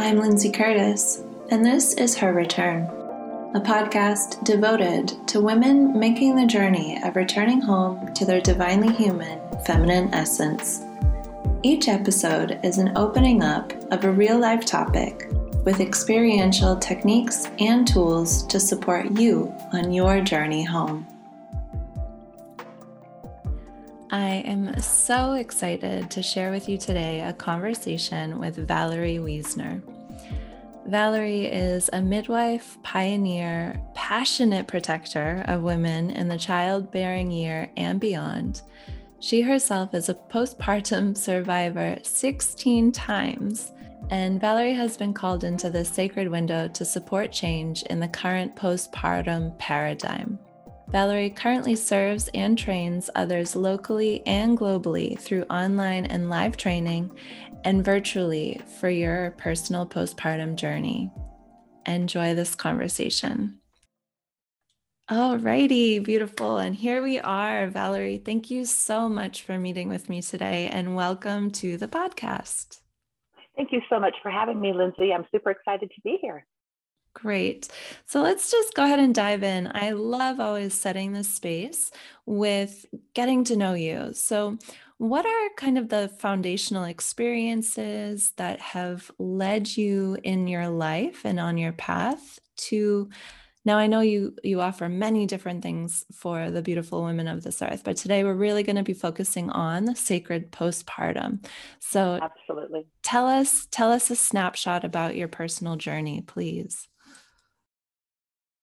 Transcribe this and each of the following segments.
I'm Lindsay Curtis, and this is Her Return, a podcast devoted to women making the journey of returning home to their divinely human feminine essence. Each episode is an opening up of a real life topic with experiential techniques and tools to support you on your journey home. I am so excited to share with you today a conversation with Valerie Wiesner. Valerie is a midwife, pioneer, passionate protector of women in the childbearing year and beyond. She herself is a postpartum survivor 16 times, and Valerie has been called into the sacred window to support change in the current postpartum paradigm. Valerie currently serves and trains others locally and globally through online and live training and virtually for your personal postpartum journey. Enjoy this conversation. Alrighty, beautiful. And here we are, Valerie. Thank you so much for meeting with me today and welcome to the podcast. Thank you so much for having me, Lindsay. I'm super excited to be here. Great. So let's just go ahead and dive in. I love always setting the space with getting to know you. So, what are kind of the foundational experiences that have led you in your life and on your path to now I know you you offer many different things for the beautiful women of this earth, but today we're really going to be focusing on the sacred postpartum. So Absolutely. Tell us tell us a snapshot about your personal journey, please.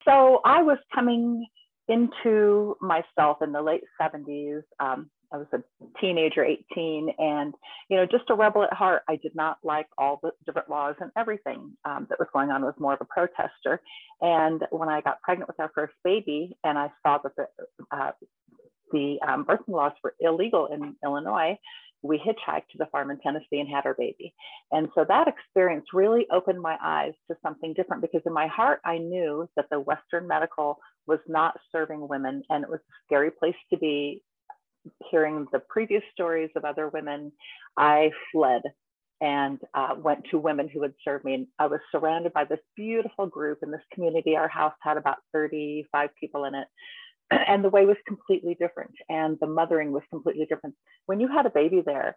So I was coming into myself in the late 70s. Um, I was a teenager, 18, and you know, just a rebel at heart. I did not like all the different laws and everything um, that was going on. I was more of a protester. And when I got pregnant with our first baby, and I saw that the uh, the um, birthing laws were illegal in Illinois, we hitchhiked to the farm in Tennessee and had our baby. And so that experience really opened my eyes to something different because in my heart, I knew that the Western medical was not serving women and it was a scary place to be. Hearing the previous stories of other women, I fled and uh, went to women who would serve me. And I was surrounded by this beautiful group in this community. Our house had about 35 people in it and the way was completely different and the mothering was completely different. When you had a baby there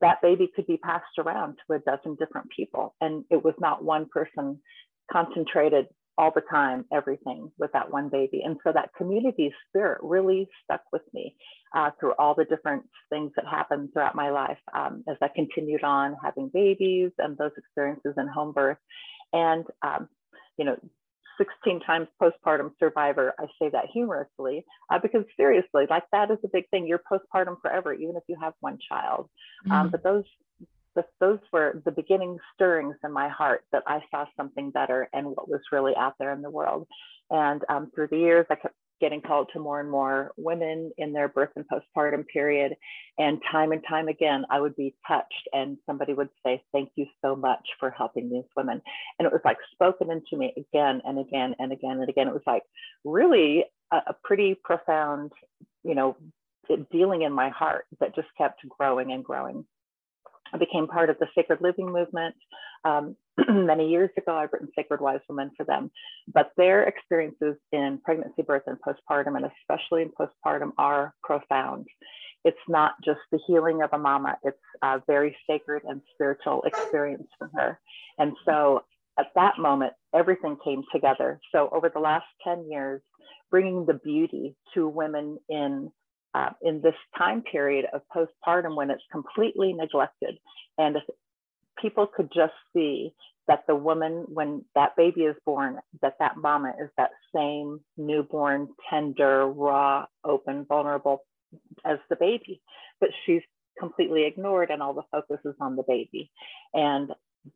that baby could be passed around to a dozen different people and it was not one person concentrated all the time everything with that one baby. And so that community spirit really stuck with me uh, through all the different things that happened throughout my life um, as i continued on having babies and those experiences in home birth. And um, you know 16 times postpartum survivor. I say that humorously uh, because seriously, like that is a big thing. You're postpartum forever, even if you have one child. Um, mm-hmm. Um, but those the, those were the beginning stirrings in my heart that I saw something better and what was really out there in the world. And um, through the years, I kept getting called to more and more women in their birth and postpartum period. And time and time again, I would be touched, and somebody would say, Thank you so much for helping these women. And it was like spoken into me again and again and again and again. It was like really a, a pretty profound, you know, dealing in my heart that just kept growing and growing. I became part of the sacred living movement. Um, many years ago, I've written Sacred Wise Women for them, but their experiences in pregnancy, birth, and postpartum, and especially in postpartum, are profound. It's not just the healing of a mama, it's a very sacred and spiritual experience for her. And so at that moment, everything came together. So over the last 10 years, bringing the beauty to women in uh, in this time period of postpartum when it's completely neglected. And if people could just see that the woman, when that baby is born, that that mama is that same newborn, tender, raw, open, vulnerable as the baby, but she's completely ignored and all the focus is on the baby. And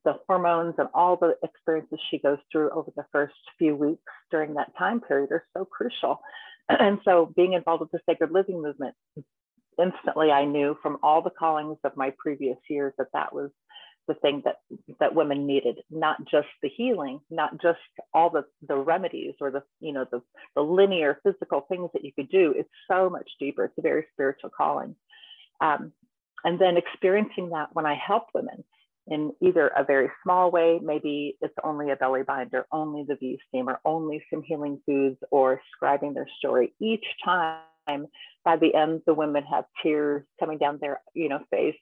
the hormones and all the experiences she goes through over the first few weeks during that time period are so crucial and so being involved with the sacred living movement, instantly I knew from all the callings of my previous years that that was the thing that that women needed not just the healing not just all the the remedies or the you know the the linear physical things that you could do. It's so much deeper. It's a very spiritual calling. Um, and then experiencing that when i help women in either a very small way, maybe it's only a belly binder, only the V steam, or only some healing foods, or scribing their story. Each time, by the end, the women have tears coming down their, you know, face.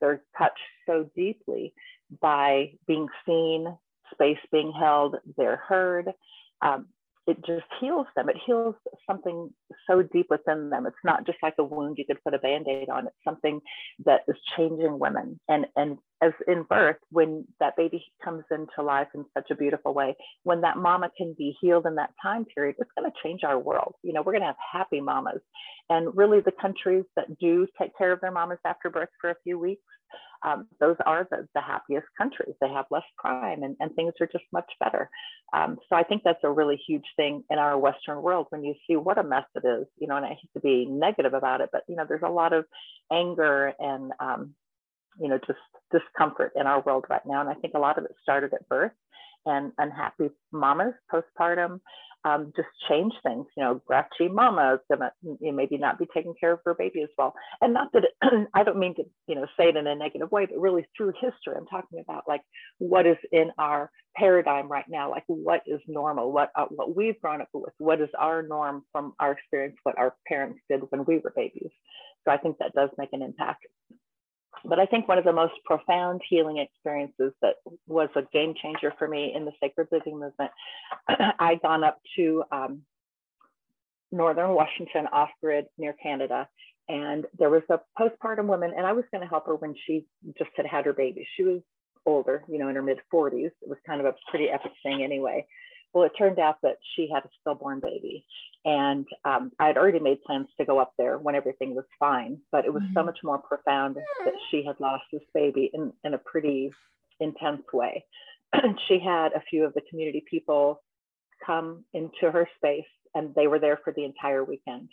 They're touched so deeply by being seen, space being held, they're heard. Um, it just heals them. It heals something so deep within them. It's not just like a wound you could put a band-aid on. It's something that is changing women. And and as in birth, when that baby comes into life in such a beautiful way, when that mama can be healed in that time period, it's going to change our world. You know, we're going to have happy mamas. And really the countries that do take care of their mamas after birth for a few weeks, um, those are the, the happiest countries. They have less crime and, and things are just much better. Um, so I think that's a really huge thing in our Western world when you see what a mess it is, you know, and I hate to be negative about it, but, you know, there's a lot of anger and, um, you know, just discomfort in our world right now. And I think a lot of it started at birth and unhappy mamas postpartum um, just change things. You know, grouchy mama is gonna maybe not be taking care of her baby as well. And not that it, I don't mean to you know say it in a negative way, but really through history, I'm talking about like what is in our paradigm right now, like what is normal, what uh, what we've grown up with, what is our norm from our experience, what our parents did when we were babies. So I think that does make an impact. But I think one of the most profound healing experiences that was a game changer for me in the sacred living movement, I'd gone up to um, northern Washington off grid near Canada. And there was a postpartum woman, and I was going to help her when she just had had her baby. She was older, you know, in her mid 40s. It was kind of a pretty epic thing anyway. Well, it turned out that she had a stillborn baby. And um, I had already made plans to go up there when everything was fine, but it was mm-hmm. so much more profound that she had lost this baby in, in a pretty intense way. she had a few of the community people come into her space, and they were there for the entire weekend.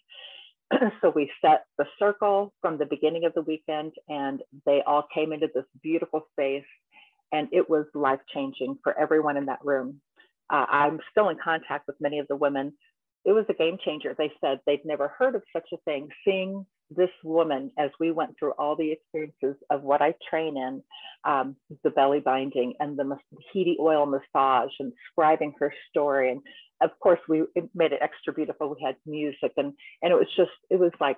so we set the circle from the beginning of the weekend, and they all came into this beautiful space, and it was life changing for everyone in that room. Uh, I'm still in contact with many of the women it was a game changer. They said they'd never heard of such a thing. Seeing this woman as we went through all the experiences of what I train in, um, the belly binding and the heaty oil massage and scribing her story. And of course, we made it extra beautiful. We had music and, and it was just, it was like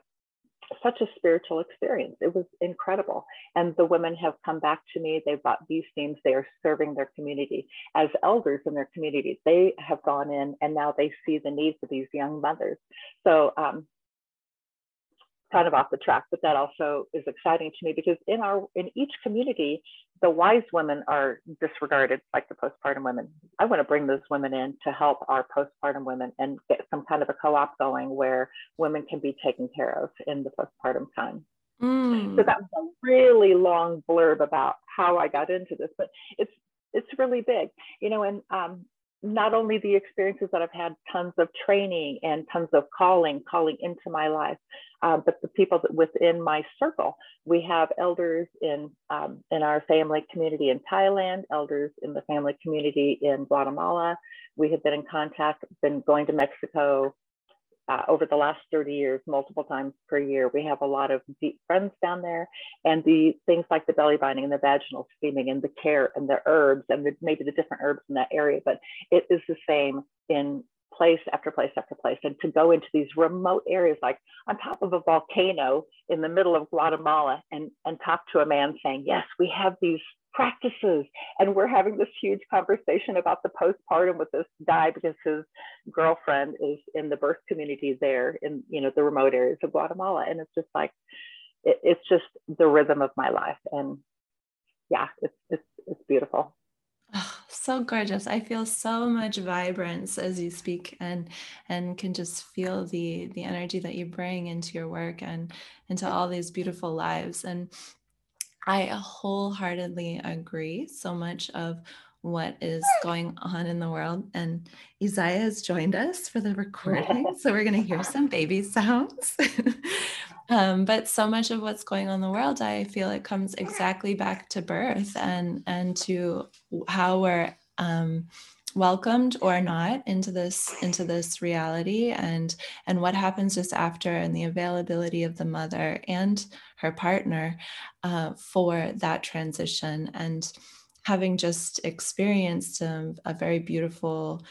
such a spiritual experience. It was incredible. And the women have come back to me. They've bought these themes. They are serving their community as elders in their communities. They have gone in and now they see the needs of these young mothers. So um, kind of off the track, but that also is exciting to me because in our in each community, the wise women are disregarded, like the postpartum women. I want to bring those women in to help our postpartum women and get some kind of a co-op going where women can be taken care of in the postpartum time. Mm. So that was a really long blurb about how I got into this, but it's it's really big, you know. And um, not only the experiences that I've had tons of training and tons of calling, calling into my life, uh, but the people that within my circle. We have elders in, um, in our family community in Thailand, elders in the family community in Guatemala. We have been in contact, been going to Mexico uh, over the last 30 years, multiple times per year. We have a lot of deep friends down there, and the things like the belly binding and the vaginal steaming and the care and the herbs and the, maybe the different herbs in that area, but it is the same in place after place after place. And to go into these remote areas, like on top of a volcano in the middle of Guatemala, and, and talk to a man saying, Yes, we have these practices and we're having this huge conversation about the postpartum with this guy because his girlfriend is in the birth community there in you know the remote areas of guatemala and it's just like it, it's just the rhythm of my life and yeah it's it's, it's beautiful so gorgeous. I feel so much vibrance as you speak and and can just feel the the energy that you bring into your work and into all these beautiful lives. And I wholeheartedly agree. So much of what is going on in the world. And Isaiah has joined us for the recording. So we're going to hear some baby sounds. um, but so much of what's going on in the world, I feel it comes exactly back to birth and and to how we're um, welcomed or not into this into this reality and and what happens just after and the availability of the mother and her partner uh, for that transition and having just experienced a, a very beautiful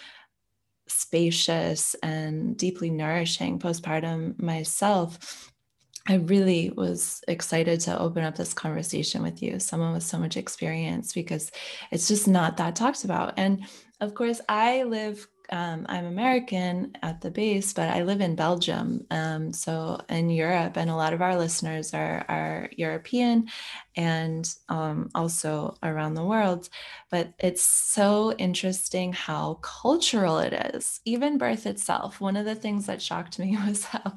spacious and deeply nourishing postpartum myself I really was excited to open up this conversation with you, someone with so much experience, because it's just not that talked about. And of course, I live, um, I'm American at the base, but I live in Belgium. Um, so in Europe, and a lot of our listeners are, are European and um, also around the world. But it's so interesting how cultural it is, even birth itself. One of the things that shocked me was how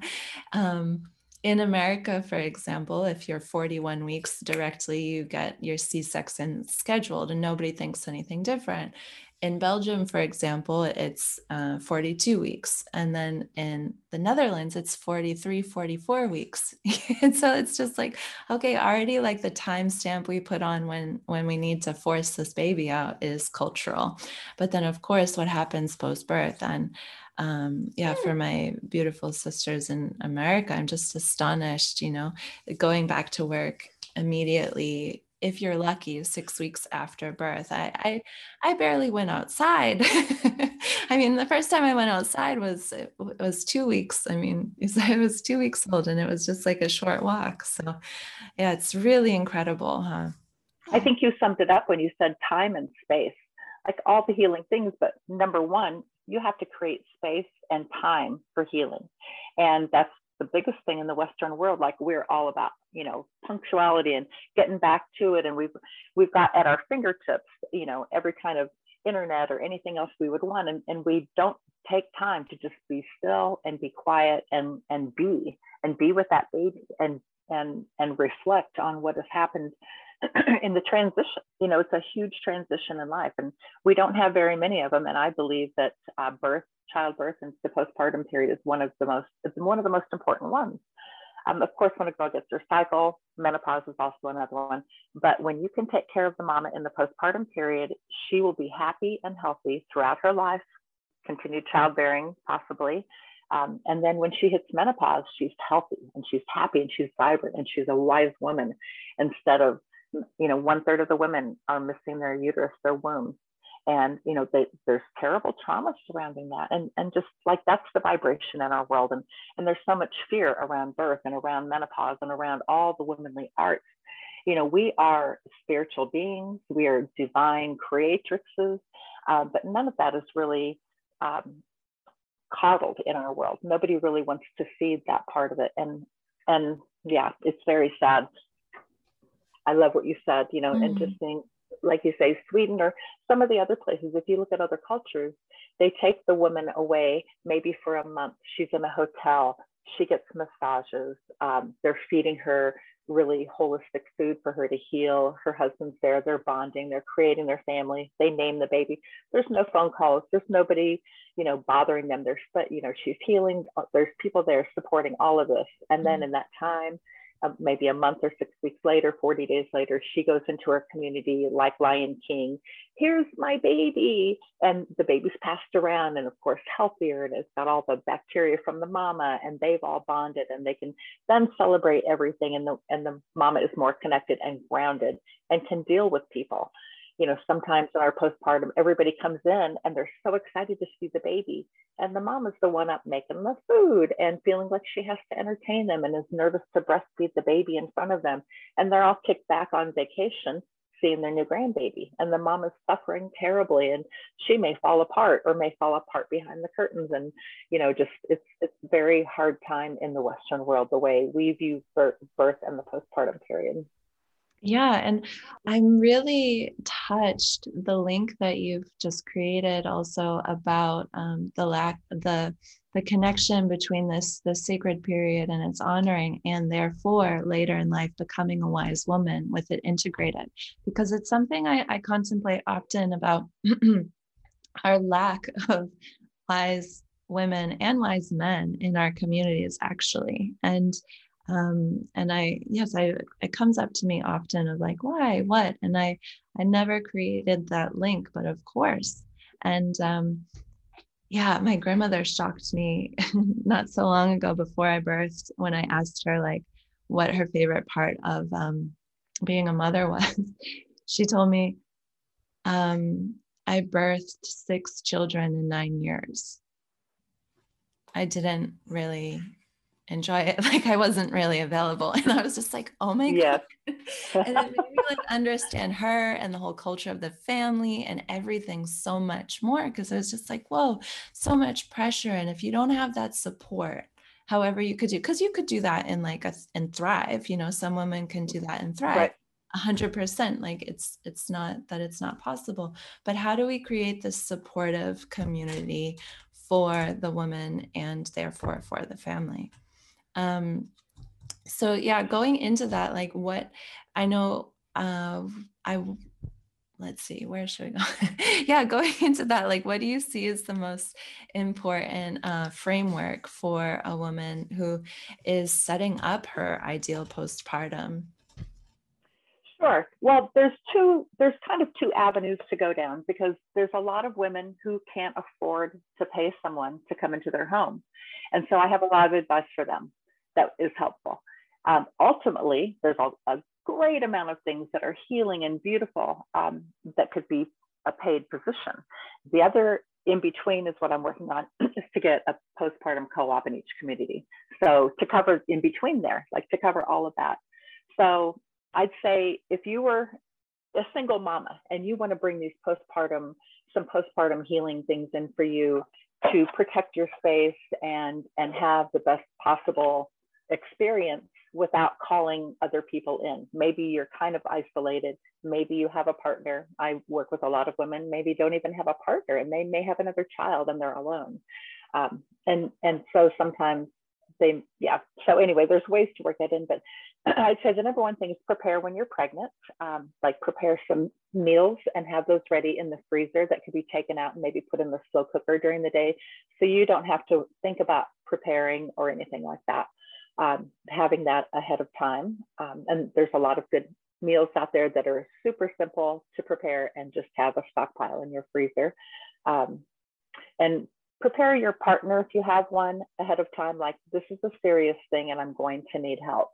um, in America, for example, if you're 41 weeks directly, you get your C section scheduled and nobody thinks anything different. In Belgium, for example, it's uh, 42 weeks. And then in the Netherlands, it's 43, 44 weeks. and so it's just like, okay, already like the timestamp we put on when, when we need to force this baby out is cultural. But then, of course, what happens post birth? And um, yeah, for my beautiful sisters in America, I'm just astonished, you know, going back to work immediately if you're lucky six weeks after birth i i, I barely went outside. I mean the first time i went outside was it was two weeks i mean i was two weeks old and it was just like a short walk so yeah it's really incredible huh? I think you summed it up when you said time and space like all the healing things but number one you have to create space and time for healing. And that's the biggest thing in the Western world. Like we're all about, you know, punctuality and getting back to it. And we've we've got at our fingertips, you know, every kind of internet or anything else we would want. And, and we don't take time to just be still and be quiet and and be and be with that baby and and and reflect on what has happened in the transition. You know, it's a huge transition in life, and we don't have very many of them. And I believe that uh, birth, childbirth, and the postpartum period is one of the most it's one of the most important ones. Um, of course, when a girl gets her cycle, menopause is also another one. But when you can take care of the mama in the postpartum period, she will be happy and healthy throughout her life, continued childbearing possibly. Um, and then when she hits menopause, she's healthy and she's happy and she's vibrant and she's a wise woman instead of you know, one third of the women are missing their uterus, their womb. And, you know, they, there's terrible trauma surrounding that. And, and just like that's the vibration in our world. And, and there's so much fear around birth and around menopause and around all the womanly arts. You know, we are spiritual beings, we are divine creatrixes, uh, but none of that is really um, coddled in our world. Nobody really wants to feed that part of it. And, and yeah, it's very sad I love what you said, you know, mm-hmm. and just think, like you say, Sweden or some of the other places, if you look at other cultures, they take the woman away maybe for a month. She's in a hotel, she gets massages, um, they're feeding her really holistic food for her to heal. Her husband's there, they're bonding, they're creating their family, they name the baby. There's no phone calls, there's nobody, you know, bothering them. There's, but, you know, she's healing, there's people there supporting all of this. And then mm-hmm. in that time, uh, maybe a month or six weeks later, 40 days later, she goes into her community like Lion King. Here's my baby. And the baby's passed around and, of course, healthier and it's got all the bacteria from the mama and they've all bonded and they can then celebrate everything. And the, and the mama is more connected and grounded and can deal with people you know, sometimes in our postpartum, everybody comes in and they're so excited to see the baby. And the mom is the one up making the food and feeling like she has to entertain them and is nervous to breastfeed the baby in front of them. And they're all kicked back on vacation seeing their new grandbaby. And the mom is suffering terribly and she may fall apart or may fall apart behind the curtains. And, you know, just it's it's very hard time in the Western world, the way we view birth, birth and the postpartum period. Yeah, and I'm really touched the link that you've just created also about um, the lack the the connection between this the sacred period and its honoring and therefore later in life becoming a wise woman with it integrated. Because it's something I, I contemplate often about our lack of wise women and wise men in our communities actually. And um, and i yes i it comes up to me often of like why what and i i never created that link but of course And um, yeah, my grandmother shocked me not so long ago before I birthed when I asked her like what her favorite part of um, being a mother was. she told me, um, I birthed six children in nine years. I didn't really enjoy it. Like I wasn't really available. And I was just like, oh my yes. God. and it made me like understand her and the whole culture of the family and everything so much more. Cause I was just like, whoa, so much pressure. And if you don't have that support, however you could do, because you could do that in like a and thrive, you know, some women can do that and thrive. Right. 100% like it's it's not that it's not possible but how do we create this supportive community for the woman and therefore for the family um so yeah going into that like what i know uh i let's see where should we go yeah going into that like what do you see as the most important uh, framework for a woman who is setting up her ideal postpartum Sure. Well, there's two, there's kind of two avenues to go down because there's a lot of women who can't afford to pay someone to come into their home. And so I have a lot of advice for them that is helpful. Um, ultimately, there's a, a, great amount of things that are healing and beautiful um, that could be a paid position. The other in between is what I'm working on is to get a postpartum co-op in each community. So to cover in between there, like to cover all of that. So I'd say if you were a single mama and you want to bring these postpartum, some postpartum healing things in for you to protect your space and and have the best possible experience without calling other people in. Maybe you're kind of isolated. Maybe you have a partner. I work with a lot of women, maybe don't even have a partner and they may have another child and they're alone. Um, and, and so sometimes they, yeah. So anyway, there's ways to work that in, but I'd say the number one thing is prepare when you're pregnant, um, like prepare some meals and have those ready in the freezer that could be taken out and maybe put in the slow cooker during the day. So you don't have to think about preparing or anything like that. Um, having that ahead of time. Um, and there's a lot of good meals out there that are super simple to prepare and just have a stockpile in your freezer. Um, and prepare your partner if you have one ahead of time, like this is a serious thing and I'm going to need help.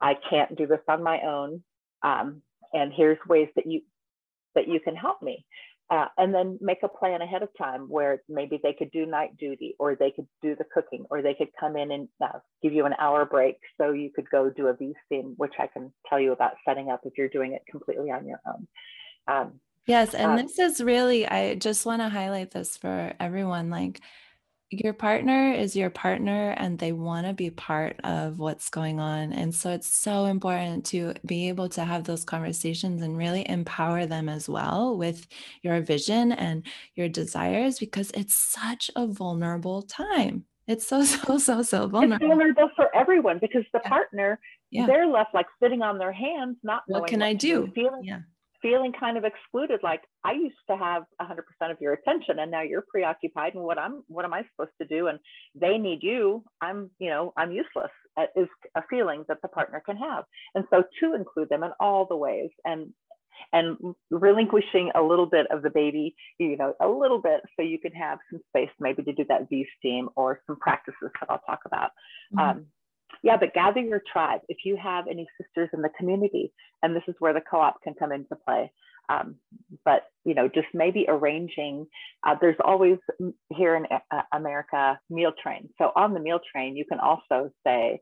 I can't do this on my own. Um, and here's ways that you that you can help me. Uh, and then make a plan ahead of time where maybe they could do night duty or they could do the cooking or they could come in and uh, give you an hour break so you could go do a V-steam, which I can tell you about setting up if you're doing it completely on your own. Um, yes, and um, this is really, I just want to highlight this for everyone. Like, your partner is your partner and they want to be part of what's going on. And so it's so important to be able to have those conversations and really empower them as well with your vision and your desires because it's such a vulnerable time. It's so, so, so, so vulnerable. It's vulnerable for everyone because the yeah. partner, yeah. they're left like sitting on their hands, not what can I do? Feeling, yeah feeling kind of excluded like i used to have 100% of your attention and now you're preoccupied and what i'm what am i supposed to do? And they need you. I'm you know i'm useless uh, is a feeling that the partner can have. And so to include them in all the ways and and relinquishing a little bit of the baby you know a little bit so you can have some space maybe to do that v steam or some practices that i'll talk about. Mm-hmm. um, yeah, but gather your tribe. If you have any sisters in the community, and this is where the co-op can come into play. Um, but you know, just maybe arranging. Uh, there's always here in uh, America meal train. So on the meal train, you can also say,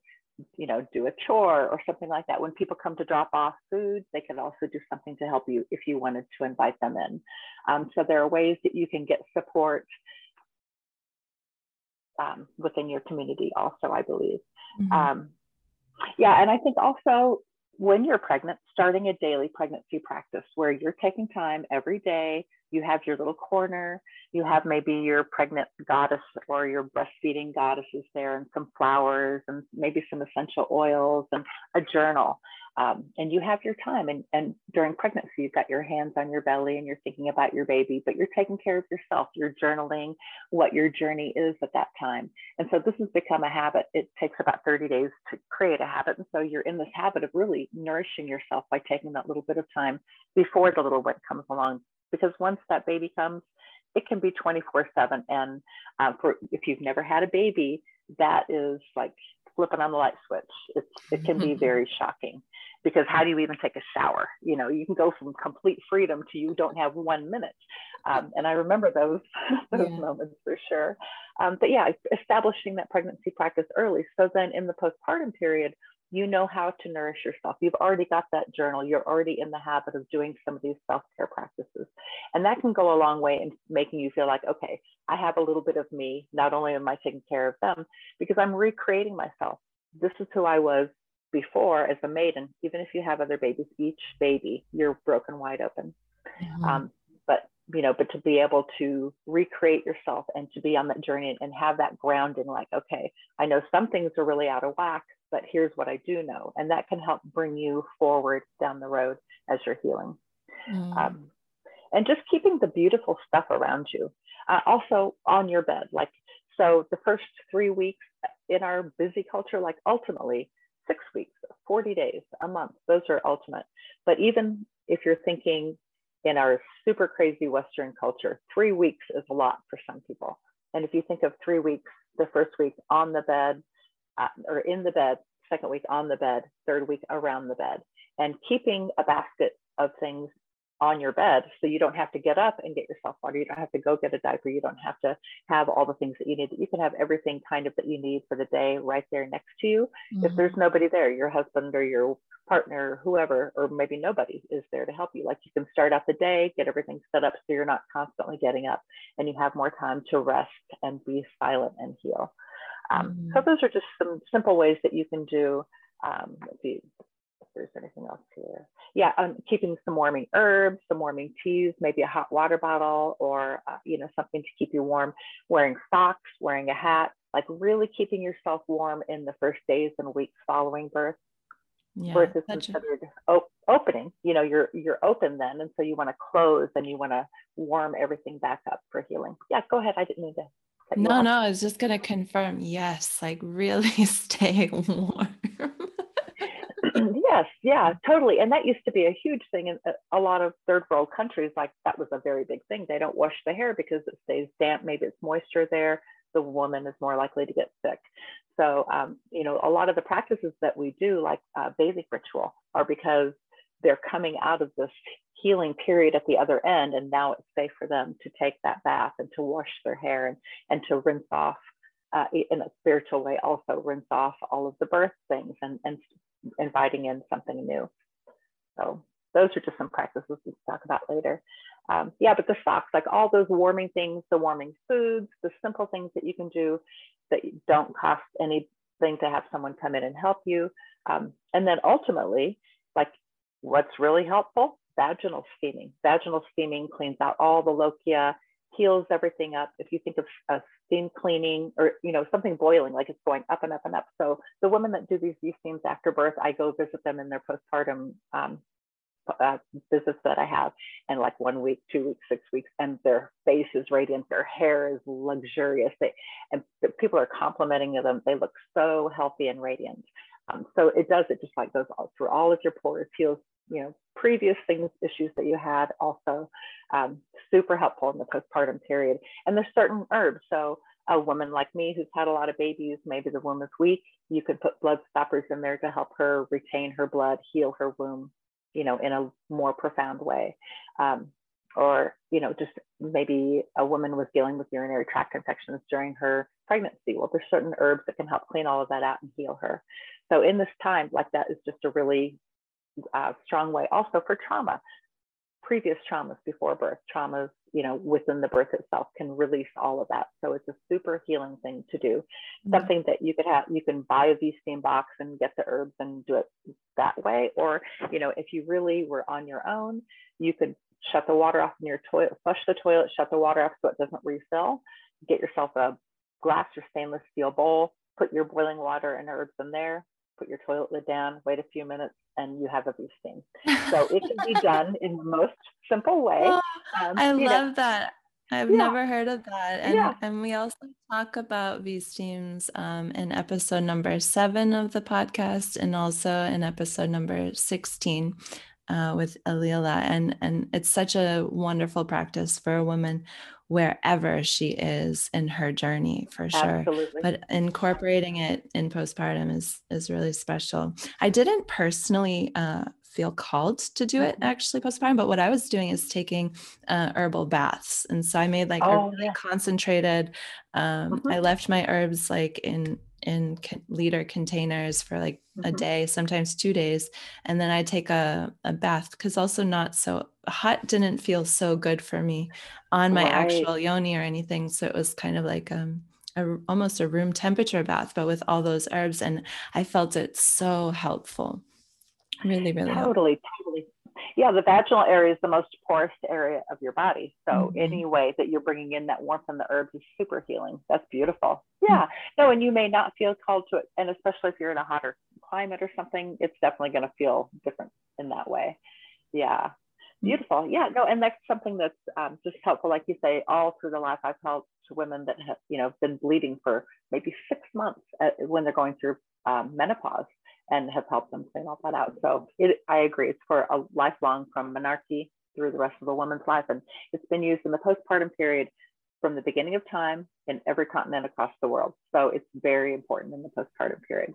you know, do a chore or something like that. When people come to drop off food, they can also do something to help you if you wanted to invite them in. Um, so there are ways that you can get support um, within your community also, I believe. Mm-hmm. Um, yeah, and I think also when you're pregnant, starting a daily pregnancy practice where you're taking time every day, you have your little corner, you have maybe your pregnant goddess or your breastfeeding goddesses there, and some flowers, and maybe some essential oils, and a journal. Um, and you have your time. And, and during pregnancy you've got your hands on your belly and you're thinking about your baby but you're taking care of yourself. You're journaling what your journey is at that time. And so this has become a habit. It takes about 30 days to create a habit. And so you're in this habit of really nourishing yourself by taking that little bit of time before the little one comes along because once that baby comes it can be 24 7. And uh, for if you've never had a baby, that is like flipping on the light switch. It's, it can be very shocking because how do you even take a shower? You know, you can go from complete freedom to you don't have one minute. Um, and I remember those, those yeah. moments for sure. Um, but yeah, establishing that pregnancy practice early. So then in the postpartum period, you know how to nourish yourself. You've already got that journal. You're already in the habit of doing some of these self care practices. And that can go a long way in making you feel like, okay, I have a little bit of me. Not only am I taking care of them, because I'm recreating myself. This is who I was before as a maiden, even if you have other babies, each baby, you're broken wide open. Mm-hmm. Um, but you know, but to be able to recreate yourself and to be on that journey and have that grounding, like, okay, I know some things are really out of whack, but here's what I do know, and that can help bring you forward down the road as you're healing. Mm. Um, and just keeping the beautiful stuff around you. Uh, also on your bed, like so, the first three weeks in our busy culture, like ultimately six weeks, 40 days, a month. Those are ultimate. But even if you're thinking in our super crazy Western culture, three weeks is a lot for some people. And if you think of three weeks, the first week on the bed uh, or in the bed, second week on the bed, third week around the bed, and keeping a basket of things on your bed so you don't have to get up and get yourself water. You don't have to go get a diaper. You don't have to have all the things that you need. You can have everything kind of that you need for the day right there next to you mm-hmm. if there's nobody there your husband or your partner whoever or maybe nobody is there to help you. Like you can start out the day get everything set up so you're not constantly getting up and you have more time to rest and be silent and heal um, mm-hmm. so those are just some simple ways that you can do um, if there's anything else here yeah, um, keeping some warming herbs, some warming teas, maybe a hot water bottle or, uh, you know, something to keep you warm, wearing socks, wearing a hat, like really keeping yourself warm in the first days and weeks following birth. Yeah, birth is considered op- opening, you know, you're, you're open then. And so you want to close and you want to warm everything back up for healing. Yeah, go ahead. I didn't mean to. No, no, I was just going to confirm. Yes, like really stay warm. yes, yeah, totally. And that used to be a huge thing in a lot of third world countries. Like that was a very big thing. They don't wash the hair because it stays damp. Maybe it's moisture there. The woman is more likely to get sick. So, um, you know, a lot of the practices that we do, like uh, bathing ritual, are because they're coming out of this healing period at the other end, and now it's safe for them to take that bath and to wash their hair and and to rinse off uh, in a spiritual way also rinse off all of the birth things and, and inviting in something new. So those are just some practices we can talk about later. Um, yeah, but the socks, like all those warming things, the warming foods, the simple things that you can do that don't cost anything to have someone come in and help you. Um, and then ultimately, like what's really helpful, vaginal steaming. Vaginal steaming cleans out all the lochia, heals everything up. If you think of a steam cleaning or you know something boiling, like it's going up and up and up. So the women that do these steams after birth, I go visit them in their postpartum um, uh, visits that I have, and like one week, two weeks, six weeks, and their face is radiant, their hair is luxurious. They and people are complimenting them. They look so healthy and radiant. Um, so it does it just like goes all through all of your pores, heals you know previous things issues that you had also um, super helpful in the postpartum period. And there's certain herbs. So a woman like me who's had a lot of babies maybe the womb is weak you could put blood stoppers in there to help her retain her blood heal her womb you know in a more profound way. Um, or you know just maybe a woman was dealing with urinary tract infections during her pregnancy. Well there's certain herbs that can help clean all of that out and heal her so in this time like that is just a really uh, strong way also for trauma. Previous traumas before birth traumas you know within the birth itself can release all of that. So it's a super healing thing to do. Mm-hmm. something that you could have you can buy a v-steam box and get the herbs and do it that way. Or you know if you really were on your own you could shut the water off in your toilet flush the toilet shut the water off so it doesn't refill. Get yourself a glass or stainless steel bowl put your boiling water and herbs in there put your toilet lid down, wait a few minutes, and you have a V steam. So it can be done in the most simple way. Oh, um, I love know. that. I've yeah. never heard of that. And, yeah. and we also talk about V steams um, in episode number seven of the podcast and also in episode number 16. Uh, with Alila, and and it's such a wonderful practice for a woman wherever she is in her journey for sure Absolutely. but incorporating it in postpartum is is really special i didn't personally uh, feel called to do it mm-hmm. actually postpartum but what i was doing is taking uh, herbal baths and so i made like oh, a really yeah. concentrated um, mm-hmm. i left my herbs like in in liter containers for like mm-hmm. a day, sometimes two days. And then I take a, a bath because also not so hot didn't feel so good for me on my right. actual yoni or anything. So it was kind of like um, a, almost a room temperature bath, but with all those herbs. And I felt it so helpful. Really, really totally, helpful. totally yeah, the vaginal area is the most porous area of your body. So mm-hmm. any way that you're bringing in that warmth from the herbs is super healing. That's beautiful. Yeah. Mm-hmm. No, and you may not feel called to it. And especially if you're in a hotter climate or something, it's definitely going to feel different in that way. Yeah. Mm-hmm. Beautiful. Yeah. No, and that's something that's um, just helpful. Like you say, all through the life, I've helped women that have, you know, been bleeding for maybe six months at, when they're going through um, menopause and have helped them clean all that out. So it, I agree, it's for a lifelong from menarche through the rest of a woman's life. And it's been used in the postpartum period from the beginning of time in every continent across the world. So it's very important in the postpartum period.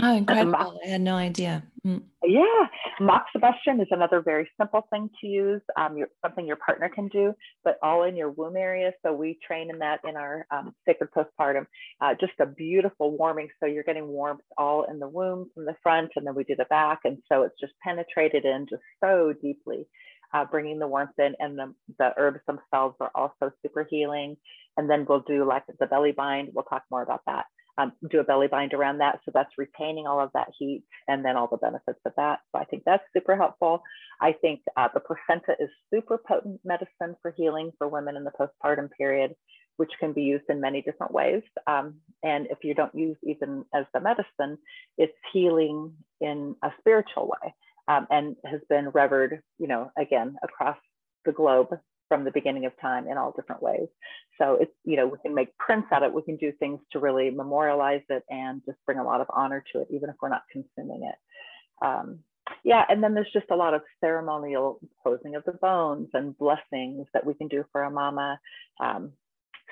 Oh, incredible. I had no idea. Mm. Yeah. Moxibustion is another very simple thing to use, um, your, something your partner can do, but all in your womb area. So we train in that in our um, sacred postpartum. Uh, just a beautiful warming. So you're getting warmth all in the womb from the front, and then we do the back. And so it's just penetrated in just so deeply. Uh, bringing the warmth in, and the, the herbs themselves are also super healing. And then we'll do like the belly bind. We'll talk more about that um, do a belly bind around that. So that's retaining all of that heat and then all the benefits of that. So I think that's super helpful. I think uh, the placenta is super potent medicine for healing for women in the postpartum period, which can be used in many different ways. Um, and if you don't use even as the medicine, it's healing in a spiritual way um, and has been revered, you know, again, across the globe from the beginning of time in all different ways. So it's, you know, we can make prints out of it. We can do things to really memorialize it and just bring a lot of honor to it, even if we're not consuming it. Um, yeah, and then there's just a lot of ceremonial closing of the bones and blessings that we can do for a mama, um,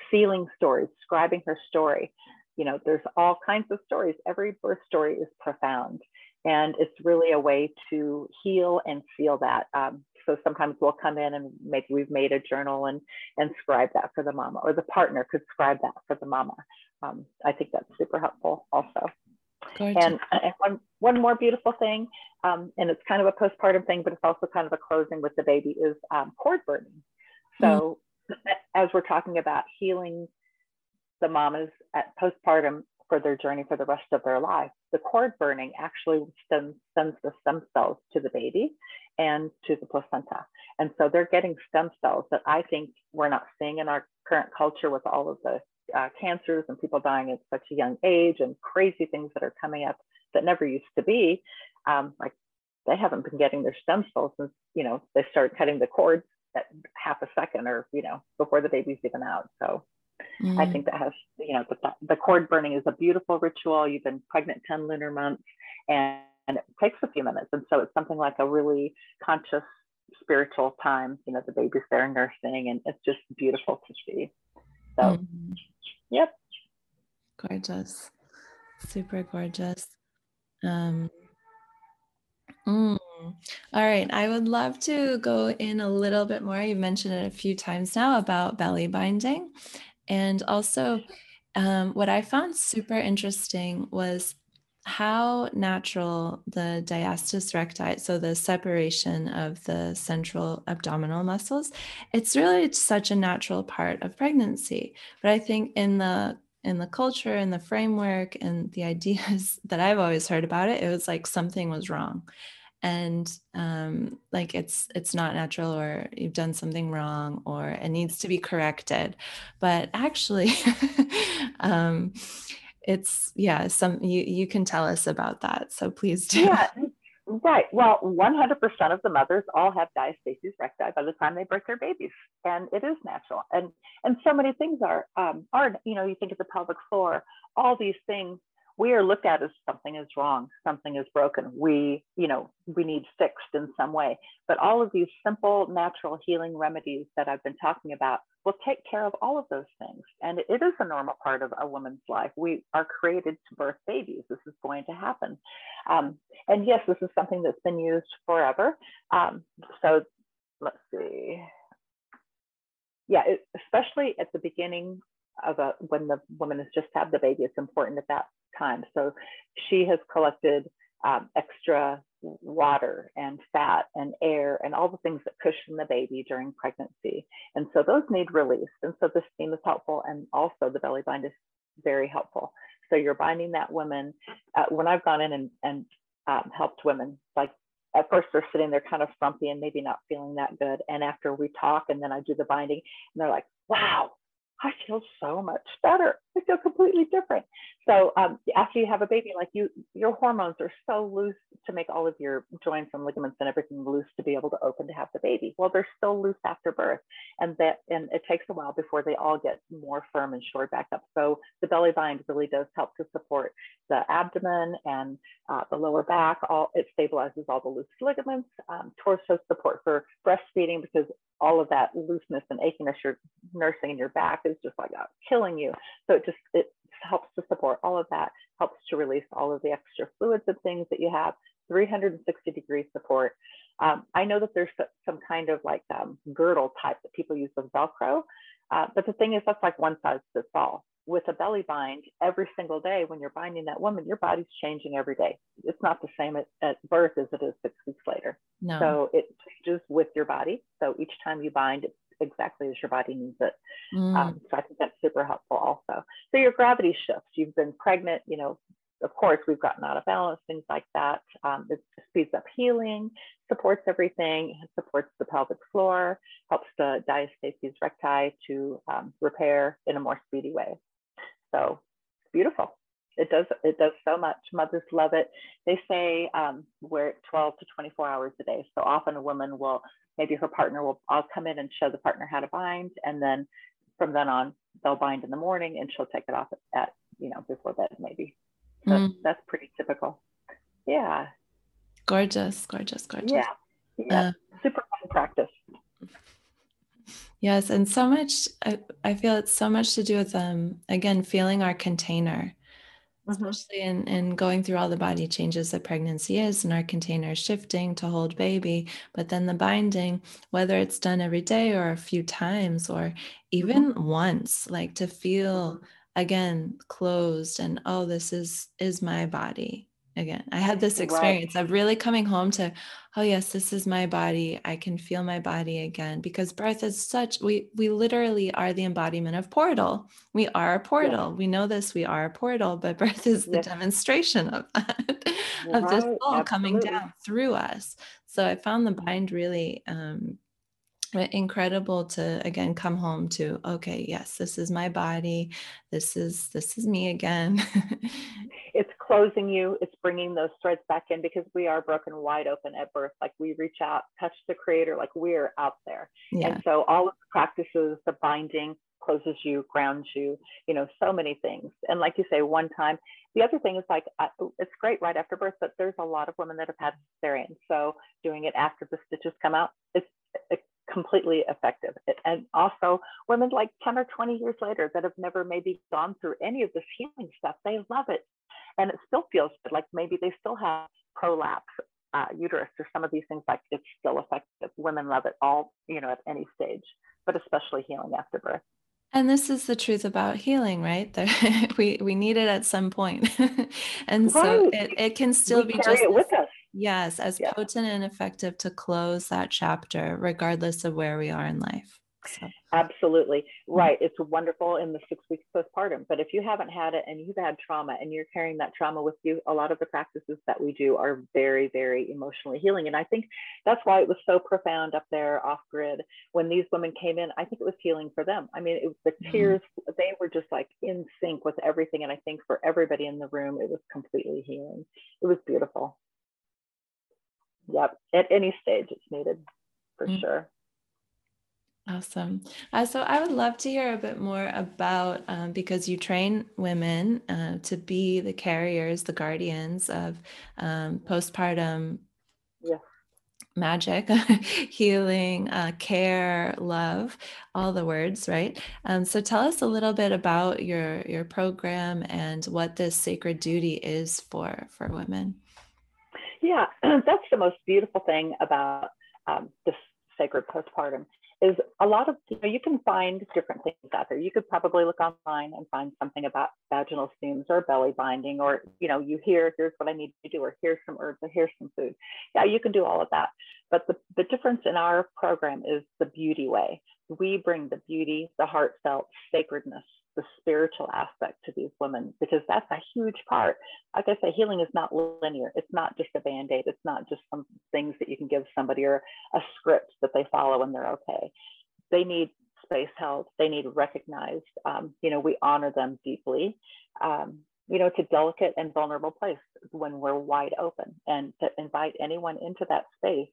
sealing stories, scribing her story. You know, there's all kinds of stories. Every birth story is profound. And it's really a way to heal and seal that. Um, so sometimes we'll come in and maybe we've made a journal and and scribe that for the mama, or the partner could scribe that for the mama. Um, I think that's super helpful also. And, and, one, one more beautiful thing, um, and it's kind of a postpartum thing, but it's also kind of a closing with the baby, is um, cord burning. So, mm. as we're talking about healing the mamas at postpartum for their journey for the rest of their life, the cord burning actually sends, the stem cells to the baby and to the placenta. And so they're getting stem cells that I think we're not seeing in our current culture with all of the uh, cancers and people dying at such a young age and crazy things that are coming up that never used to be. Um, like they haven't been getting their stem cells since, you know, they started cutting the cords at half a second or, you know, before the baby's even out. So mm. I think that has, you know, the, the cord burning is a beautiful ritual. You've been pregnant 10 lunar months and and it takes a few minutes. And so it's something like a really conscious spiritual time. You know, the baby's there nursing, and it's just beautiful to see. So, mm-hmm. yep. Gorgeous. Super gorgeous. Um, mm. All right. I would love to go in a little bit more. You've mentioned it a few times now about belly binding. And also, um, what I found super interesting was how natural the diastasis recti, so the separation of the central abdominal muscles, it's really such a natural part of pregnancy. But I think in the in the culture and the framework and the ideas that I've always heard about it, it was like something was wrong. And um, like it's it's not natural or you've done something wrong or it needs to be corrected. But actually, um, it's yeah some you you can tell us about that so please do. Yeah right. Well 100% of the mothers all have diastasis recti by the time they birth their babies and it is natural. And and so many things are um are you know you think of the pelvic floor all these things we are looked at as something is wrong, something is broken. We, you know, we need fixed in some way. But all of these simple natural healing remedies that I've been talking about will take care of all of those things. And it is a normal part of a woman's life. We are created to birth babies. This is going to happen. Um, and yes, this is something that's been used forever. Um, so let's see. Yeah, it, especially at the beginning of a when the woman has just had the baby, it's important at that time. So she has collected um, extra water and fat and air and all the things that cushion the baby during pregnancy. And so those need release. And so this steam is helpful. And also the belly bind is very helpful. So you're binding that woman. Uh, when I've gone in and, and um, helped women, like at first they're sitting there kind of frumpy and maybe not feeling that good. And after we talk and then I do the binding and they're like, wow, I feel so much better. I feel completely different. So um, after you have a baby, like you, your hormones are so loose to make all of your joints and ligaments and everything loose to be able to open to have the baby. Well, they're still loose after birth, and that and it takes a while before they all get more firm and shored back up. So the belly bind really does help to support the abdomen and uh, the lower back. All it stabilizes all the loose ligaments. Um, torso support for breastfeeding because all of that looseness and achiness you're nursing in your back is just like uh, killing you. So it just it helps to support all of that, helps to release all of the extra fluids and things that you have. 360 degree support. Um, I know that there's some kind of like um, girdle type that people use with Velcro, uh, but the thing is that's like one size fits all. With a belly bind, every single day when you're binding that woman, your body's changing every day. It's not the same at, at birth as it is six weeks later. No. So it changes with your body. So each time you bind, it's exactly as your body needs it. Mm. Um, so I think that's super helpful also. So your gravity shifts. You've been pregnant, you know, of course, we've gotten out of balance, things like that. Um, it speeds up healing, supports everything, supports the pelvic floor, helps the diastasis recti to um, repair in a more speedy way. So beautiful. It does it does so much. Mothers love it. They say um, wear it 12 to 24 hours a day. So often a woman will maybe her partner will I'll come in and show the partner how to bind, and then from then on they'll bind in the morning, and she'll take it off at, at you know before bed maybe. So mm. that's pretty typical. Yeah. Gorgeous, gorgeous, gorgeous. Yeah. Yeah. Uh, Super fun practice. Yes, and so much. I, I feel it's so much to do with um again feeling our container mm-hmm. especially in, in going through all the body changes that pregnancy is and our container shifting to hold baby. But then the binding, whether it's done every day or a few times or even mm-hmm. once, like to feel mm-hmm. again closed and oh, this is is my body again. I had this experience right. of really coming home to, oh yes, this is my body. I can feel my body again because birth is such we we literally are the embodiment of portal. We are a portal. Yeah. We know this, we are a portal, but birth is the yeah. demonstration of that, of this soul coming down through us. So I found the bind really um, incredible to again come home to okay yes this is my body this is this is me again it's closing you it's bringing those threads back in because we are broken wide open at birth like we reach out touch the creator like we're out there yeah. and so all of the practices the binding closes you grounds you you know so many things and like you say one time the other thing is like it's great right after birth but there's a lot of women that have had cesarean so doing it after the stitches come out it's completely effective. And also women like 10 or 20 years later that have never maybe gone through any of this healing stuff, they love it. And it still feels good, like maybe they still have prolapse uh, uterus or some of these things like it's still effective. Women love it all, you know, at any stage, but especially healing after birth. And this is the truth about healing, right? we we need it at some point. and right. so it, it can still we be just it with us. Yes, as yeah. potent and effective to close that chapter, regardless of where we are in life. So. Absolutely. Mm-hmm. Right. It's wonderful in the six weeks postpartum. But if you haven't had it and you've had trauma and you're carrying that trauma with you, a lot of the practices that we do are very, very emotionally healing. And I think that's why it was so profound up there off grid when these women came in. I think it was healing for them. I mean, it was the mm-hmm. tears, they were just like in sync with everything. And I think for everybody in the room, it was completely healing. It was beautiful. Yep. At any stage, it's needed for mm-hmm. sure. Awesome. Uh, so I would love to hear a bit more about um, because you train women uh, to be the carriers, the guardians of um, postpartum yes. magic, healing, uh, care, love, all the words, right? Um, so tell us a little bit about your your program and what this sacred duty is for for women. Yeah, that's the most beautiful thing about um, this sacred postpartum is a lot of you know you can find different things out there. You could probably look online and find something about vaginal steams or belly binding, or you know you hear here's what I need to do, or here's some herbs, or here's some food. Yeah, you can do all of that. But the, the difference in our program is the beauty way. We bring the beauty, the heartfelt sacredness the spiritual aspect to these women because that's a huge part. Like I say, healing is not linear. It's not just a band aid. It's not just some things that you can give somebody or a script that they follow and they're okay. They need space held. They need recognized. Um, you know, we honor them deeply. Um, you know, it's a delicate and vulnerable place when we're wide open and to invite anyone into that space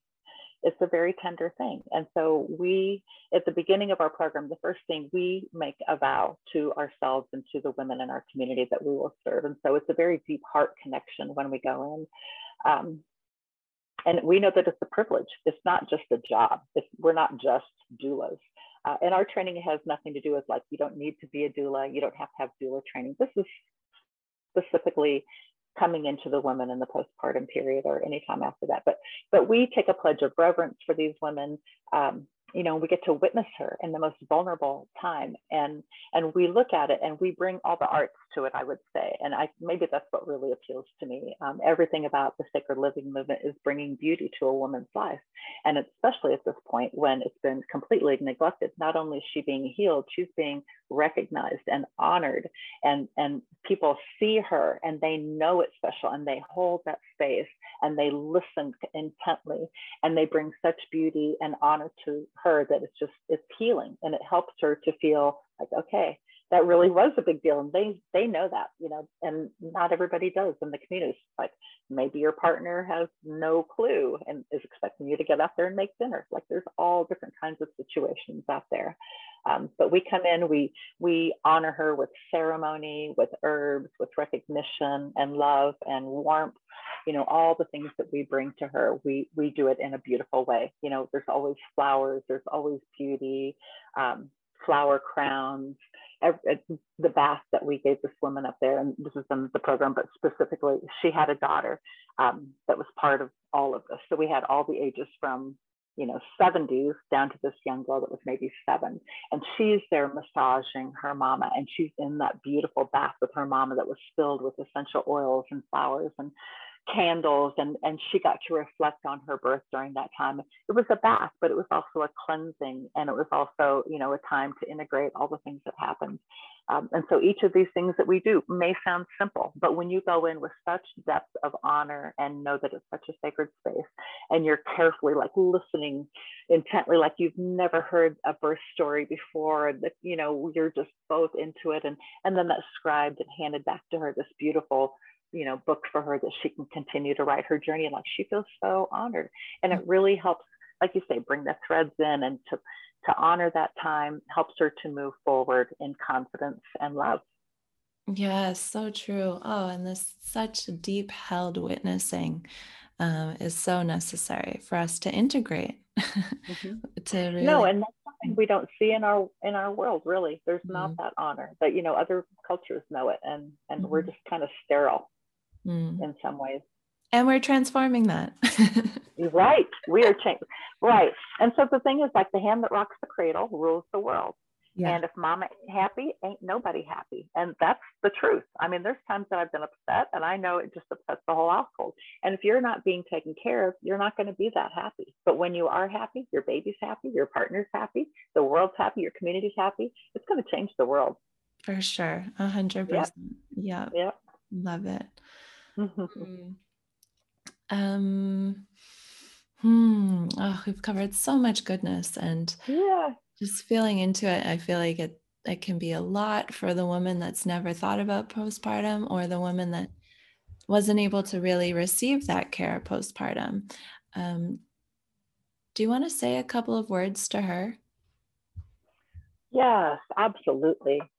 it's a very tender thing. And so we, at the beginning of our program, the first thing we make a vow to ourselves and to the women in our community that we will serve. And so it's a very deep heart connection when we go in. Um, and we know that it's a privilege. It's not just a job. It's, we're not just doulas. Uh, and our training has nothing to do with like, you don't need to be a doula. You don't have to have doula training. This is specifically coming into the women in the postpartum period or anytime after that. But but we take a pledge of reverence for these women. Um, you know, we get to witness her in the most vulnerable time, and and we look at it and we bring all the arts to it. I would say, and I maybe that's what really appeals to me. Um, everything about the sacred living movement is bringing beauty to a woman's life, and especially at this point when it's been completely neglected. Not only is she being healed, she's being recognized and honored, and and people see her and they know it's special, and they hold that space and they listen intently, and they bring such beauty and honor to her that it's just it's healing and it helps her to feel like okay that really was a big deal and they they know that you know and not everybody does in the community. Like maybe your partner has no clue and is expecting you to get out there and make dinner. Like there's all different kinds of situations out there. Um, but we come in we we honor her with ceremony with herbs with recognition and love and warmth you know all the things that we bring to her. We we do it in a beautiful way. You know there's always flowers there's always beauty um, flower crowns the bath that we gave this woman up there and this is in the program but specifically she had a daughter um, that was part of all of this. So we had all the ages from you know 70s down to this young girl that was maybe seven. And she's there massaging her mama and she's in that beautiful bath with her mama that was filled with essential oils and flowers and candles and and she got to reflect on her birth during that time. It was a bath but it was also a cleansing and it was also you know a time to integrate all the things that happened. Um, and so each of these things that we do may sound simple but when you go in with such depth of honor and know that it's such a sacred space and you're carefully like listening intently like you've never heard a birth story before that you know you're just both into it and and then that scribed and handed back to her this beautiful you know book for her that she can continue to write her journey and like she feels so honored and it really helps like you say bring the threads in and to to honor that time helps her to move forward in confidence and love yes so true oh and this such deep held witnessing um, is so necessary for us to integrate mm-hmm. to really no and that's something we don't see in our in our world really there's mm-hmm. not that honor but you know other cultures know it and and mm-hmm. we're just kind of sterile mm. in some ways. And we're transforming that. right. We are changing. Right. And so the thing is like the hand that rocks the cradle rules the world. Yeah. And if mama ain't happy, ain't nobody happy. And that's the truth. I mean, there's times that I've been upset and I know it just upsets the whole household. And if you're not being taken care of, you're not going to be that happy. But when you are happy, your baby's happy, your partner's happy, the world's happy, your community's happy, it's going to change the world. For sure. A hundred percent. Yeah. Yeah. Love it. Mm-hmm. um, hmm. Oh, we've covered so much goodness, and yeah, just feeling into it. I feel like it it can be a lot for the woman that's never thought about postpartum, or the woman that wasn't able to really receive that care postpartum. Um, do you want to say a couple of words to her? Yes, absolutely.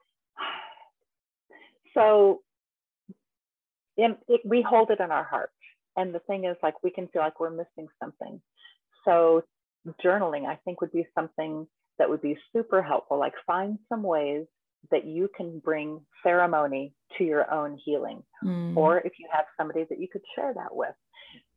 So it, it, we hold it in our heart. And the thing is, like, we can feel like we're missing something. So journaling, I think, would be something that would be super helpful. Like, find some ways that you can bring ceremony to your own healing. Mm. Or if you have somebody that you could share that with,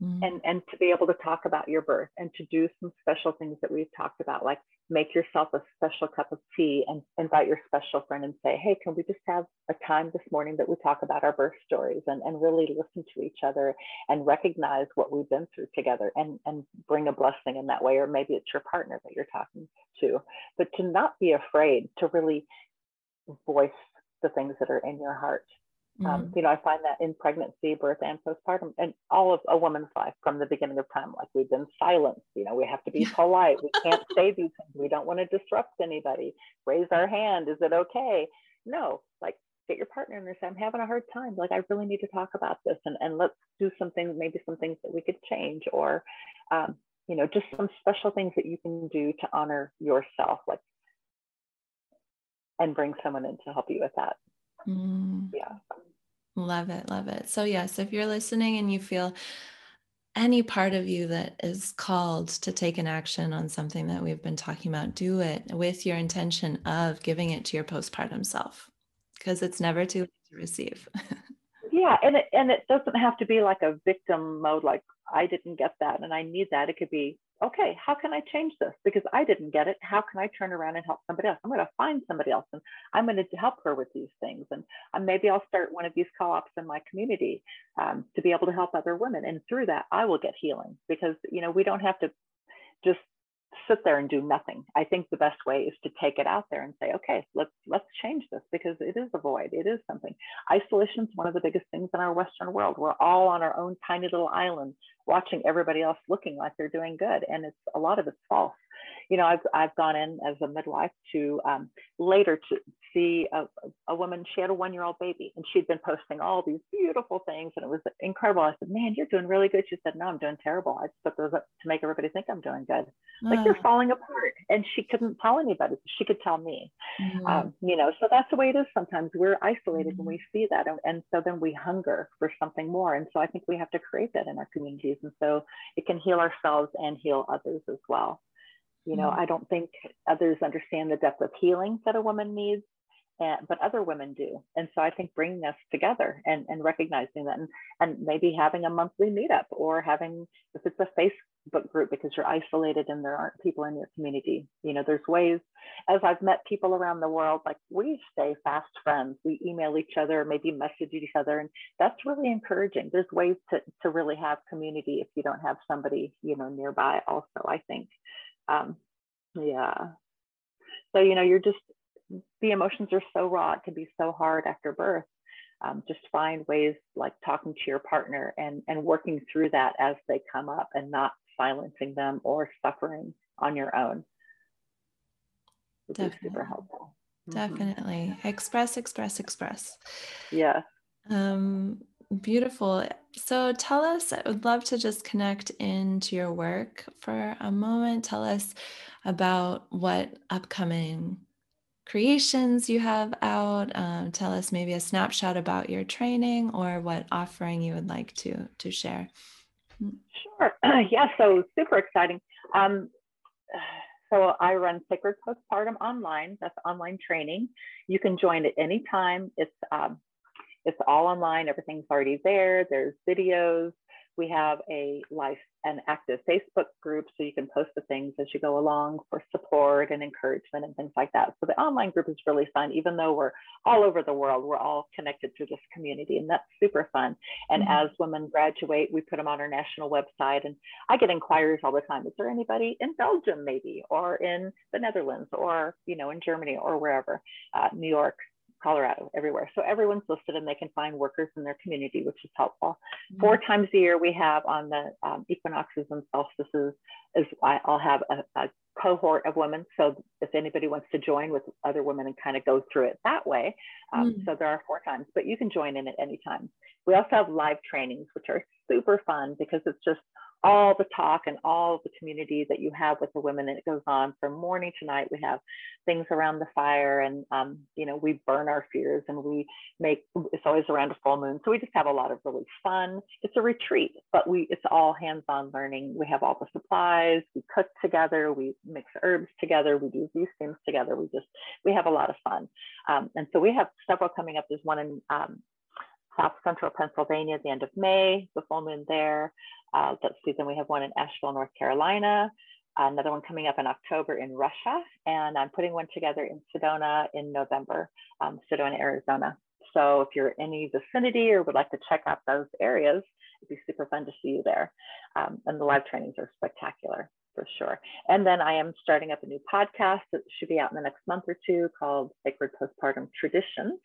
mm. and and to be able to talk about your birth and to do some special things that we've talked about like make yourself a special cup of tea and invite your special friend and say hey can we just have a time this morning that we talk about our birth stories and, and really listen to each other and recognize what we've been through together and and bring a blessing in that way or maybe it's your partner that you're talking to but to not be afraid to really voice the things that are in your heart mm-hmm. Um, you know, I find that in pregnancy, birth, and postpartum, and all of a woman's life from the beginning of time, like we've been silenced. You know, we have to be polite. We can't say these things. We don't want to disrupt anybody. Raise our hand. Is it okay? No, like get your partner in there. Say, I'm having a hard time. Like, I really need to talk about this, and and let's do something. Maybe some things that we could change, or um, you know, just some special things that you can do to honor yourself, like, and bring someone in to help you with that. Mm. Yeah. Love it. Love it. So, yes, if you're listening and you feel any part of you that is called to take an action on something that we've been talking about, do it with your intention of giving it to your postpartum self because it's never too late to receive. yeah. And it, and it doesn't have to be like a victim mode, like I didn't get that and I need that. It could be, okay, how can I change this? Because I didn't get it. How can I turn around and help somebody else? I'm going to find somebody else and I'm going to help her with these things. And um, maybe I'll start one of these co ops in my community um, to be able to help other women. And through that, I will get healing because, you know, we don't have to just sit there and do nothing. I think the best way is to take it out there and say, okay, let's let's change this because it is a void. It is something. Isolation is one of the biggest things in our Western world. We're all on our own tiny little island, watching everybody else looking like they're doing good, and it's a lot of it's false you know, I've, I've gone in as a midwife to um, later to see a, a woman, she had a one year old baby and she'd been posting all these beautiful things and it was incredible. I said, man, you're doing really good. She said, no, I'm doing terrible. I just put those up to make everybody think I'm doing good. Like you're ah. falling apart. And she couldn't tell anybody. She could tell me, mm-hmm. um, you know, so that's the way it is sometimes. We're isolated mm-hmm. when we see that. And, and so then we hunger for something more. And so I think we have to create that in our communities. And so it can heal ourselves and heal others as well. You know, mm-hmm. I don't think others understand the depth of healing that a woman needs, and, but other women do. And so I think bringing us together and, and recognizing that and, and maybe having a monthly meetup or having, if it's a Facebook group because you're isolated and there aren't people in your community, you know, there's ways, as I've met people around the world, like we stay fast friends. We email each other, maybe message each other. And that's really encouraging. There's ways to, to really have community if you don't have somebody, you know, nearby also, I think. Um, yeah. So, you know, you're just, the emotions are so raw. It can be so hard after birth. Um, just find ways like talking to your partner and, and working through that as they come up and not silencing them or suffering on your own. Definitely. super helpful. Mm-hmm. Definitely. Mm-hmm. Express, express, express. Yeah. Um, Beautiful. So tell us, I would love to just connect into your work for a moment. Tell us about what upcoming creations you have out. Um, tell us maybe a snapshot about your training or what offering you would like to, to share. Sure. yeah, so super exciting. Um, so I run Sacred Postpartum Online. That's online training. You can join at any time. It's um, it's all online. Everything's already there. There's videos. We have a life and active Facebook group, so you can post the things as you go along for support and encouragement and things like that. So the online group is really fun, even though we're all over the world, we're all connected through this community, and that's super fun. And mm-hmm. as women graduate, we put them on our national website, and I get inquiries all the time. Is there anybody in Belgium, maybe, or in the Netherlands, or you know, in Germany, or wherever, uh, New York, Colorado, everywhere. So everyone's listed and they can find workers in their community, which is helpful. Mm-hmm. Four times a year, we have on the um, equinoxes and solstices, is I'll have a, a, cohort of women. So if anybody wants to join with other women and kind of go through it that way, um, mm-hmm. so there are four times, but you can join in at any time. We also have live trainings, which are super fun because it's just all the talk and all the community that you have with the women and it goes on from morning to night. We have things around the fire and um, you know we burn our fears and we make it's always around a full moon. So we just have a lot of really fun. It's a retreat but we it's all hands-on learning. We have all the supplies. We cook together. We mix herbs together. We do these things together. We just we have a lot of fun. Um, and so we have several coming up. There's one in um, South Central Pennsylvania at the end of May, the full moon there. Uh, see, then we have one in Asheville, North Carolina, another one coming up in October in Russia, and I'm putting one together in Sedona in November, um, Sedona, Arizona. So if you're in any vicinity or would like to check out those areas, it'd be super fun to see you there. Um, and the live trainings are spectacular for sure. And then I am starting up a new podcast that should be out in the next month or two called Sacred Postpartum Traditions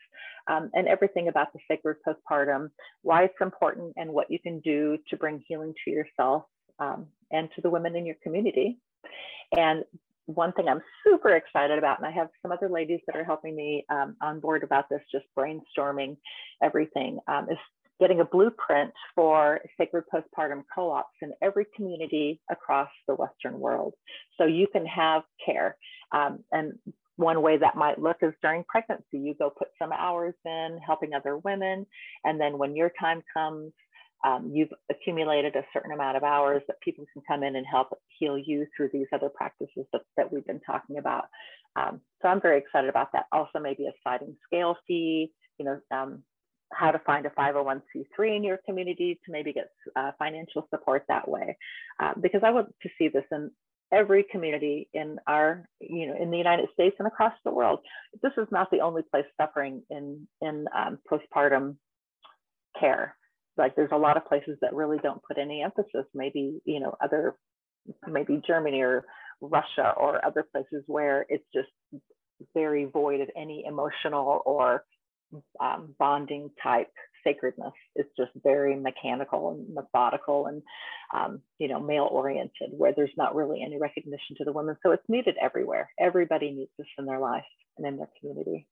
um, and everything about the sacred postpartum, why it's important, and what you can do to bring healing to yourself um, and to the women in your community. And one thing I'm super excited about, and I have some other ladies that are helping me um, on board about this, just brainstorming everything, um, is getting a blueprint for sacred postpartum co-ops in every community across the Western world. So you can have care. Um, and one way that might look is during pregnancy, you go put some hours in helping other women. And then when your time comes, um, you've accumulated a certain amount of hours that people can come in and help heal you through these other practices that, that we've been talking about. Um, so I'm very excited about that. Also, maybe a sliding scale fee, you know, um, how to find a 501c3 in your community to maybe get uh, financial support that way. Uh, because I want to see this in every community in our, you know, in the United States and across the world. This is not the only place suffering in, in um, postpartum care. Like there's a lot of places that really don't put any emphasis, maybe, you know, other, maybe Germany or Russia or other places where it's just very void of any emotional or um, bonding type sacredness. It's just very mechanical and methodical and, um, you know, male oriented, where there's not really any recognition to the women. So it's needed everywhere. Everybody needs this in their life and in their community.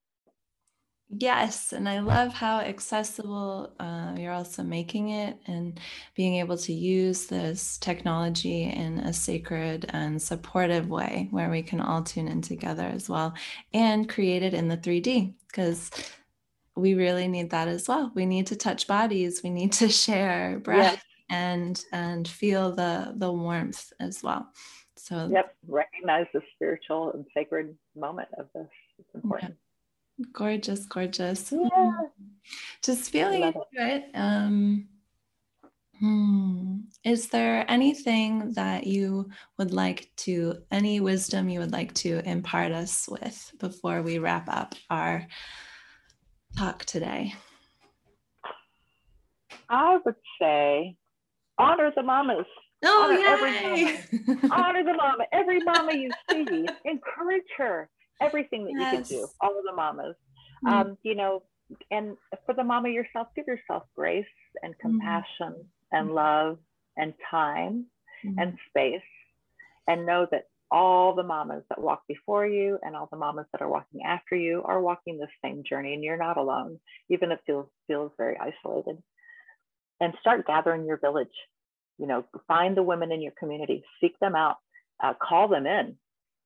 Yes, and I love how accessible uh, you're also making it and being able to use this technology in a sacred and supportive way where we can all tune in together as well and create it in the 3D because we really need that as well. We need to touch bodies. We need to share breath yes. and and feel the the warmth as well. So yep, recognize the spiritual and sacred moment of this. It's important. Yeah. Gorgeous, gorgeous. Yeah. Just feeling into it. it. Um, Hmm. Is there anything that you would like to, any wisdom you would like to impart us with before we wrap up our talk today? I would say honor the mamas. Oh, honor yay. every mama. honor the mama. Every mama you see, encourage her. Everything that yes. you can do, all of the mamas. Mm-hmm. Um, you know, and for the mama yourself, give yourself grace and mm. compassion mm-hmm. and love and time mm-hmm. and space, and know that all the mamas that walk before you and all the mamas that are walking after you are walking the same journey and you're not alone even if it feels, feels very isolated. And start gathering your village you know find the women in your community seek them out uh, call them in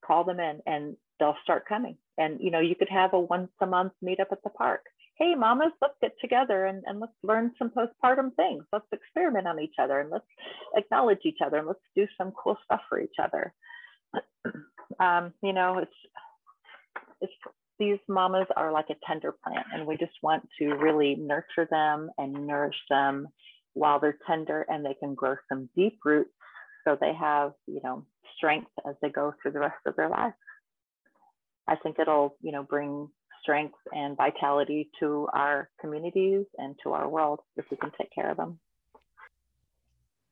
call them in and they'll start coming. And you know you could have a once a month meetup at the park. Hey mamas let's get together and, and let's learn some postpartum things. Let's experiment on each other and let's acknowledge each other and let's do some cool stuff for each other um, you know, it's it's these mamas are like a tender plant, and we just want to really nurture them and nourish them while they're tender, and they can grow some deep roots so they have you know strength as they go through the rest of their life. I think it'll you know bring strength and vitality to our communities and to our world if we can take care of them.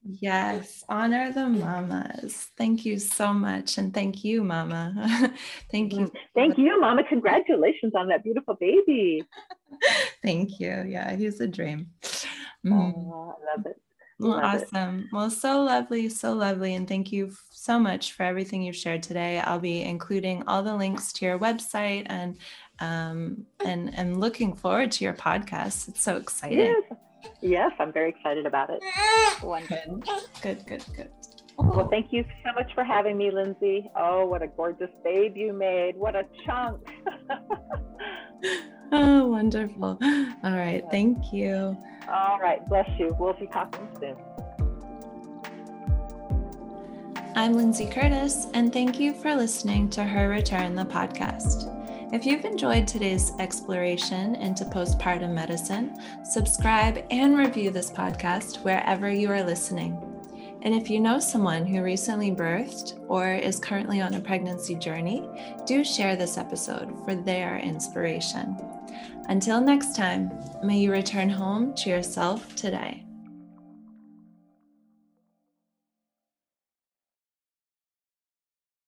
Yes, honor the mamas. Thank you so much. And thank you, mama. thank you. Thank you, mama. Congratulations on that beautiful baby. thank you. Yeah, he's a dream. Mm. Oh, I love it. Well, awesome. It. Well, so lovely, so lovely. And thank you so much for everything you've shared today. I'll be including all the links to your website and um and and looking forward to your podcast. It's so exciting. Yes. Yes, I'm very excited about it. Good, good, good, good. Well, oh. thank you so much for having me, Lindsay. Oh, what a gorgeous babe you made. What a chunk. oh, wonderful. All right. Thank you. All right. Bless you. We'll be talking soon. I'm Lindsay Curtis, and thank you for listening to Her Return, the podcast. If you've enjoyed today's exploration into postpartum medicine, subscribe and review this podcast wherever you are listening. And if you know someone who recently birthed or is currently on a pregnancy journey, do share this episode for their inspiration. Until next time, may you return home to yourself today.